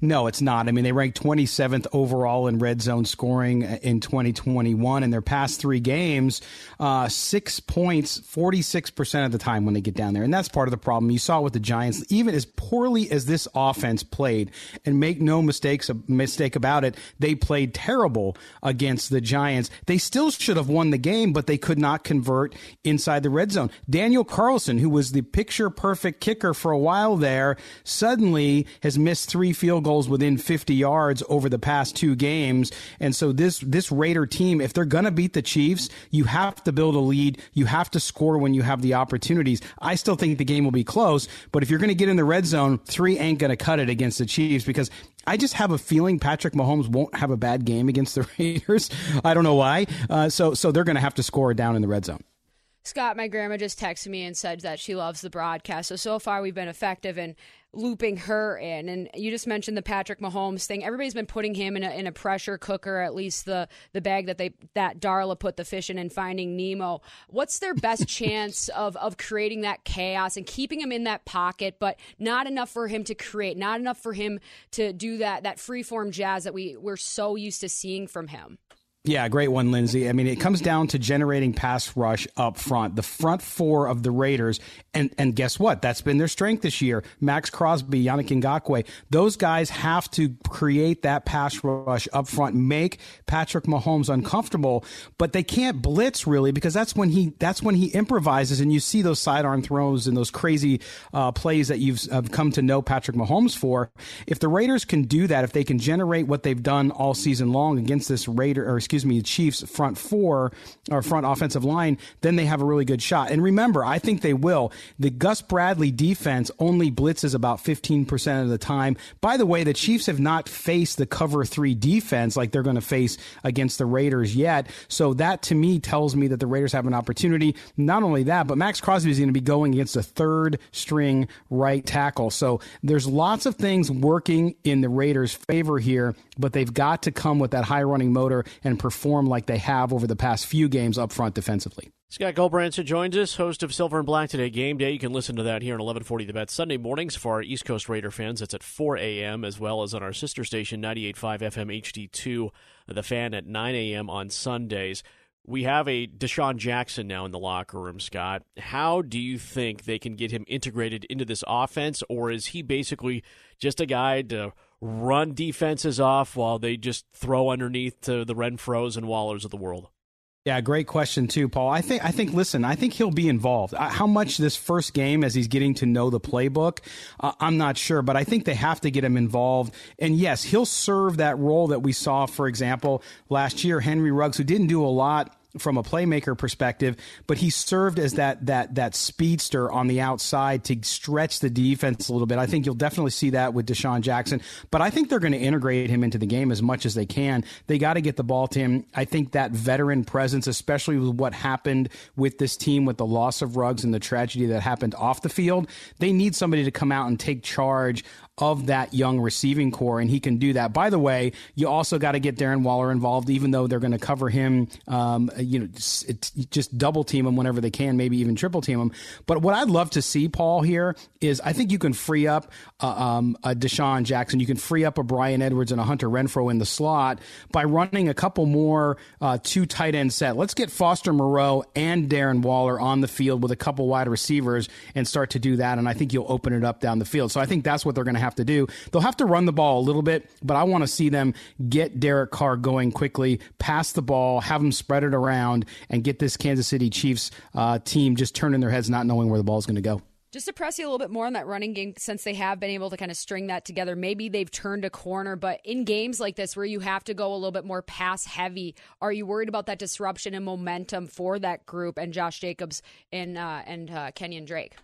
Speaker 9: No, it's not. I mean, they ranked 27th overall in red zone scoring in 2021. In their past three games, uh, six points, 46% of the time when they get down there. And that's part of the problem. You saw with the Giants, even as poorly as this offense played, and make no mistakes, mistake about it, they played terrible against the Giants. They still should have won the game, but they could not convert inside the red zone. Daniel Carlson, who was the picture perfect kicker for a while there, suddenly has missed three field goals within 50 yards over the past two games. And so this this Raider team, if they're going to beat the Chiefs, you have to build a lead. You have to score when you have the opportunities. I still think the game will be close, but if you're going to get in the red zone, three ain't going to cut it against the Chiefs because I just have a feeling Patrick Mahomes won't have a bad game against the Raiders. I don't know why. Uh, so so they're going to have to score down in the red zone.
Speaker 3: Scott, my grandma just texted me and said that she loves the broadcast. So so far we've been effective in looping her in. And you just mentioned the Patrick Mahomes thing. Everybody's been putting him in a, in a pressure cooker, at least the the bag that they that Darla put the fish in and finding Nemo. What's their best chance of of creating that chaos and keeping him in that pocket, but not enough for him to create, not enough for him to do that that free form jazz that we we're so used to seeing from him.
Speaker 9: Yeah, great one, Lindsay. I mean, it comes down to generating pass rush up front. The front four of the Raiders, and and guess what? That's been their strength this year. Maxx Crosby, Yannick Ngakoue. Those guys have to create that pass rush up front, make Patrick Mahomes uncomfortable, but they can't blitz really because that's when he that's when he improvises, and you see those sidearm throws and those crazy uh, plays that you've have come to know Patrick Mahomes for. If the Raiders can do that, if they can generate what they've done all season long against this Raider or excuse me, the Chiefs front four or front offensive line, then they have a really good shot. And remember, I think they will. The Gus Bradley defense only blitzes about 15% of the time. By the way, the Chiefs have not faced the cover three defense like they're going to face against the Raiders yet. So that to me tells me that the Raiders have an opportunity. Not only that, but Maxx Crosby is going to be going against a third string right tackle. So there's lots of things working in the Raiders' favor here, but they've got to come with that high running motor and perform like they have over the past few games up front defensively.
Speaker 2: Scott Gulbransen joins us, host of Silver and Black Today Game Day. You can listen to that here on 1140 The Bet Sunday mornings for our East Coast Raider fans. It's at 4 a.m. as well as on our sister station 98.5 FM HD2, The Fan at 9 a.m. on Sundays. We have a DeSean Jackson now in the locker room, Scott. How do you think they can get him integrated into this offense, or is he basically just a guy to run defenses off while they just throw underneath to the Renfrows and Wallers of the world?
Speaker 9: Yeah, great question too, Paul. I think I think listen, I think he'll be involved. How much this first game as he's getting to know the playbook, uh, I'm not sure, but I think they have to get him involved. And yes, he'll serve that role that we saw, for example, last year, Henry Ruggs, who didn't do a lot from a playmaker perspective, but he served as that that that speedster on the outside to stretch the defense a little bit. I think you'll definitely see that with DeSean Jackson, but I think they're going to integrate him into the game as much as they can. They got to get the ball to him. I think that veteran presence, especially with what happened with this team with the loss of Ruggs and the tragedy that happened off the field, they need somebody to come out and take charge of that young receiving core, and he can do that. By the way, you also got to get Darren Waller involved, even though they're going to cover him, um, you know, just, just double team him whenever they can, maybe even triple team him. But what I'd love to see, Paul, here is I think you can free up uh, um, a DeSean Jackson, you can free up a Bryan Edwards and a Hunter Renfrow in the slot by running a couple more uh, two tight end set. Let's get Foster Moreau and Darren Waller on the field with a couple wide receivers and start to do that, and I think you'll open it up down the field. So I think that's what they're going to have to do. They'll have to run the ball a little bit, but I want to see them get Derek Carr going quickly, pass the ball, have them spread it around, and get this Kansas City Chiefs uh, team just turning their heads, not knowing where the ball is going to go.
Speaker 3: Just to press you a little bit more on that running game, since they have been able to kind of string that together, maybe they've turned a corner. But in games like this, where you have to go a little bit more pass heavy, are you worried about that disruption and momentum for that group and Josh Jacobs and uh, and uh, Kenyan Drake?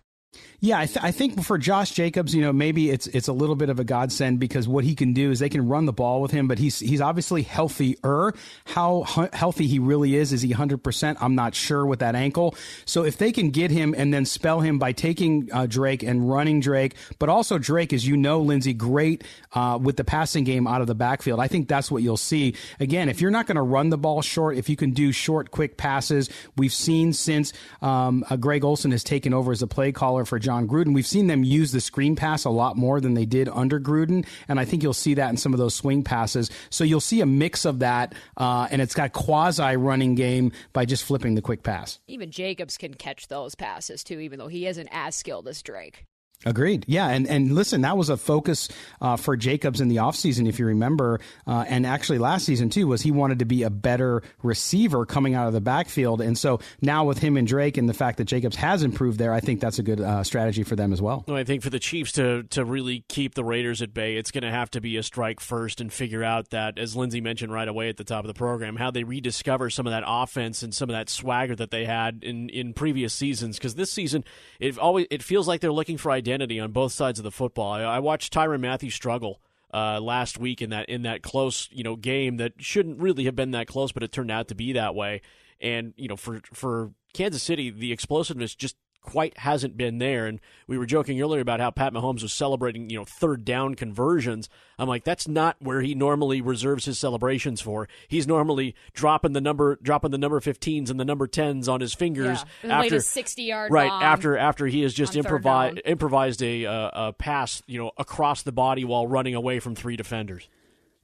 Speaker 9: Yeah, I, th- I, think for Josh Jacobs, you know, maybe it's it's a little bit of a godsend because what he can do is they can run the ball with him, but he's he's obviously healthier. How healthy he really is, is he 100%? I'm not sure with that ankle. So if they can get him and then spell him by taking uh, Drake and running Drake, but also Drake, as you know, Lindsay, great uh, with the passing game out of the backfield. I think that's what you'll see. Again, if you're not going to run the ball short, if you can do short, quick passes, we've seen since um, uh, Greg Olson has taken over as a play caller for Jon Gruden. We've seen them use the screen pass a lot more than they did under Gruden, and I think you'll see that in some of those swing passes. So you'll see a mix of that, uh, and it's got quasi running game by just flipping the quick pass.
Speaker 3: Even Jacobs can catch those passes too, even though he isn't as skilled as Drake.
Speaker 9: Agreed. Yeah, and and listen, that was a focus uh, for Jacobs in the offseason, if you remember, uh, and actually last season too, was he wanted to be a better receiver coming out of the backfield, and so now with him and Drake and the fact that Jacobs has improved there, I think that's a good uh, strategy for them as well.
Speaker 2: I think for the Chiefs to to really keep the Raiders at bay, it's going to have to be a strike first and figure out that, as Lindsay mentioned right away at the top of the program, how they rediscover some of that offense and some of that swagger that they had in in previous seasons. Because this season, it always it feels like they're looking for identity identity on both sides of the football. I, I watched Tyrann Mathieu struggle uh, last week in that in that close you know game that shouldn't really have been that close, but it turned out to be that way. And you know, for for Kansas City, the explosiveness just quite hasn't been there. And we were joking earlier about how Pat Mahomes was celebrating, you know, third down conversions. I'm like, that's not where he normally reserves his celebrations for. He's normally dropping the number, dropping the number 15s and the number 10s on his fingers
Speaker 3: yeah.
Speaker 2: after
Speaker 3: 60 yard
Speaker 2: right after after he has just improvised improvised a, uh, a pass, you know, across the body while running away from three defenders.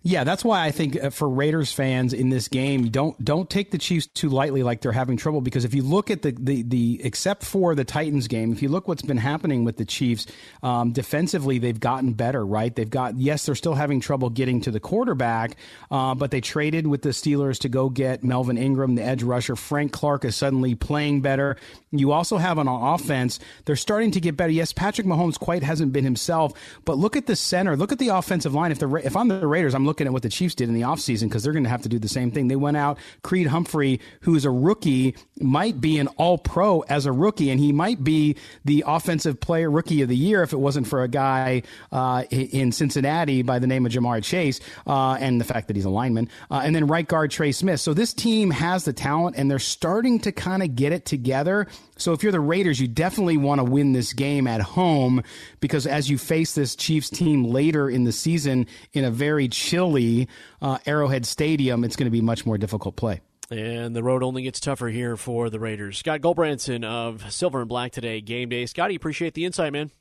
Speaker 9: Yeah, that's why I think uh, for Raiders fans in this game, don't don't take the Chiefs too lightly, like they're having trouble. Because if you look at the the, the except for the Titans game, if you look what's been happening with the Chiefs um, defensively, they've gotten better. Right? They've got yes, they're still having trouble getting to the quarterback, uh, but they traded with the Steelers to go get Melvin Ingram, the edge rusher. Frank Clark is suddenly playing better. You also have on offense, they're starting to get better. Yes, Patrick Mahomes quite hasn't been himself, but look at the center, look at the offensive line. If the if I'm the Raiders, I'm looking at what the Chiefs did in the offseason because they're going to have to do the same thing. They went out, Creed Humphrey, who's a rookie, might be an all pro as a rookie, and he might be the offensive player rookie of the year if it wasn't for a guy uh, in Cincinnati by the name of Ja'Marr Chase uh, and the fact that he's a lineman. Uh, and then right guard Trey Smith. So this team has the talent, and they're starting to kind of get it together. So if you're the Raiders, you definitely want to win this game at home because as you face this Chiefs team later in the season in a very chilly uh, Arrowhead Stadium, it's going to be much more difficult play.
Speaker 2: And the road only gets tougher here for the Raiders. Scott Gulbransen of Silver and Black today, game day. Scotty, appreciate the insight, man.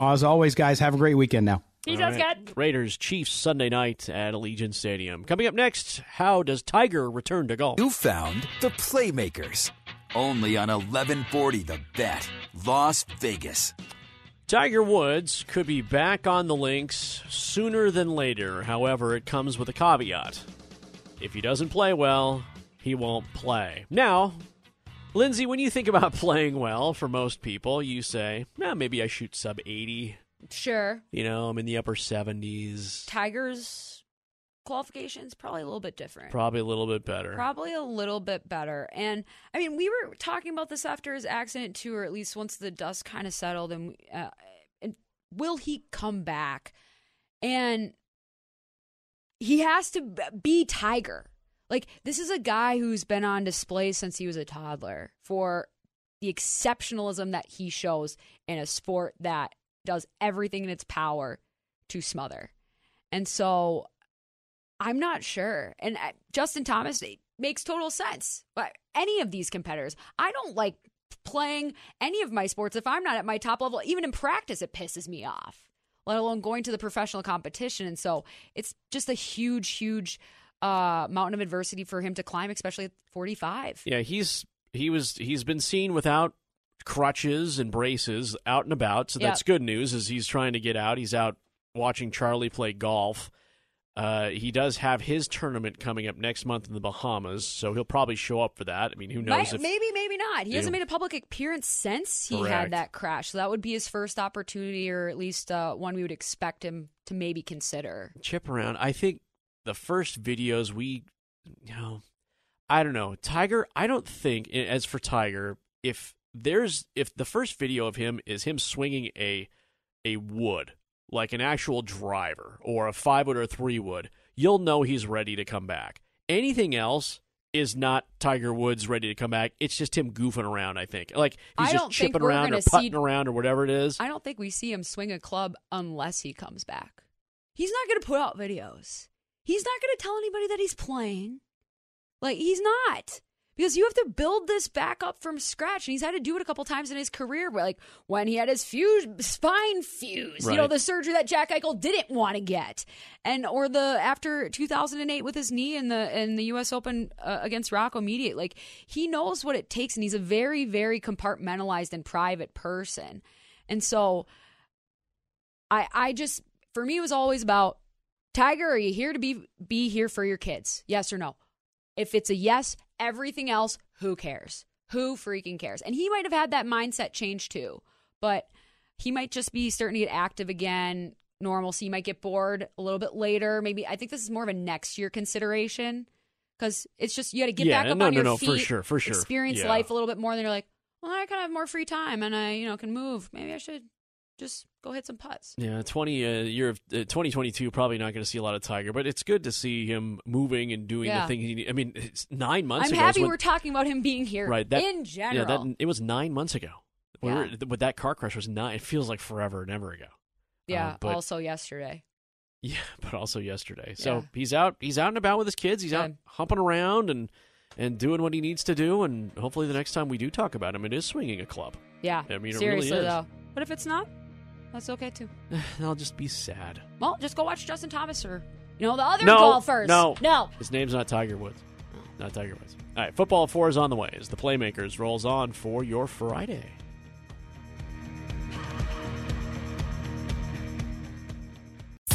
Speaker 9: As always, guys, have a great weekend now.
Speaker 3: Peace out, Scott.
Speaker 2: Raiders Chiefs Sunday night at Allegiant Stadium. Coming up next, how does Tiger return to golf?
Speaker 1: You found the Playmakers. Only on 1140 The Bet, Las Vegas.
Speaker 2: Tiger Woods could be back on the links sooner than later. However, it comes with a caveat. If he doesn't play well, he won't play. Now, Lindsay, when you think about playing well for most people, you say, eh, maybe I shoot sub 80.
Speaker 3: Sure.
Speaker 2: You know, I'm in the upper 70s.
Speaker 3: Tigers qualifications probably a little bit different.
Speaker 2: Probably a little bit better.
Speaker 3: Probably a little bit better. And I mean, we were talking about this after his accident too, or at least once the dust kind of settled. And, uh, and will he come back? And he has to be Tiger. Like this is a guy who's been on display since he was a toddler for the exceptionalism that he shows in a sport that does everything in its power to smother. And so I'm not sure. And uh, Justin Thomas makes total sense. But any of these competitors, I don't like playing any of my sports if I'm not at my top level. Even in practice, it pisses me off, let alone going to the professional competition. And so it's just a huge, huge uh, mountain of adversity for him to climb, especially at 45.
Speaker 2: Yeah, he's he was he's been seen without crutches and braces out and about, so that's yep. good news. As he's trying to get out, he's out watching Charlie play golf. Uh, he does have his tournament coming up next month in the Bahamas, so he'll probably show up for that. I mean, who knows?
Speaker 3: Might, if,
Speaker 2: maybe,
Speaker 3: maybe not. He hasn't made a public appearance since he
Speaker 2: correct.
Speaker 3: had that crash, so that would be his first opportunity, or at least uh, one we would expect him to maybe consider.
Speaker 2: Chip around. I think the first videos we, you know, I don't know. Tiger, I don't think, as for Tiger, if there's, if the first video of him is him swinging a, a wood, like an actual driver or a five wood or a three wood, you'll know he's ready to come back. Anything else is not Tiger Woods ready to come back. It's just him goofing around, I think. Like he's just chipping around or putting see, around or whatever it is.
Speaker 3: I don't think we see him swing a club unless he comes back. He's not going to put out videos. He's not going to tell anybody that he's playing. Like he's not because you have to build this back up from scratch. And he's had to do it a couple times in his career like when he had his fuse spine fuse right. you know the surgery that jack eichel didn't want to get. And or the after 2008 with his knee in the in the us open uh, against rocco mediate like he knows what it takes and he's a very very compartmentalized and private person. And so i i just for me it was always about tiger are you here to be be here for your kids? Yes or no? If it's a yes Everything else, who cares? Who freaking cares? And he might have had that mindset change too, but he might just be starting to get active again. normal. So Normalcy might get bored a little bit later. Maybe I think this is more of a next year consideration because it's just you got to get
Speaker 2: yeah,
Speaker 3: back up
Speaker 2: no,
Speaker 3: on
Speaker 2: no,
Speaker 3: your
Speaker 2: no,
Speaker 3: feet,
Speaker 2: for sure, for sure,
Speaker 3: experience
Speaker 2: yeah.
Speaker 3: life a little bit more. Than you're like, well, I kind of have more free time and I, you know, can move. Maybe I should just go hit some putts.
Speaker 2: Yeah, twenty uh, year of uh, twenty twenty two probably not going to see a lot of Tiger, but it's good to see him moving and doing
Speaker 3: Yeah.
Speaker 2: the thing. He, I mean, it's nine months
Speaker 3: I'm
Speaker 2: ago.
Speaker 3: happy
Speaker 2: when-
Speaker 3: we're talking about him being here
Speaker 2: right that,
Speaker 3: in general.
Speaker 2: Yeah, that, it was nine months ago. We
Speaker 3: Yeah.
Speaker 2: were- with that car crash was nine. It feels like forever and ever ago.
Speaker 3: Yeah,
Speaker 2: Uh, but
Speaker 3: also yesterday.
Speaker 2: yeah, but also yesterday. So
Speaker 3: Yeah.
Speaker 2: he's out. He's out and about with his kids. He's out humping around and and doing what he needs to do. And hopefully, the next time we do talk about him, it is swinging a club.
Speaker 3: Yeah.
Speaker 2: I mean, it
Speaker 3: seriously
Speaker 2: really is.
Speaker 3: though. But if it's not, that's okay too.
Speaker 2: I'll just be sad.
Speaker 3: Well, just go watch Justin Thomas or You know, the other
Speaker 2: no,
Speaker 3: golfers.
Speaker 2: No,
Speaker 3: No.
Speaker 2: His name's not Tiger Woods. Not Tiger Woods. All right, football four is on the way as the Playmakers rolls on for your Friday.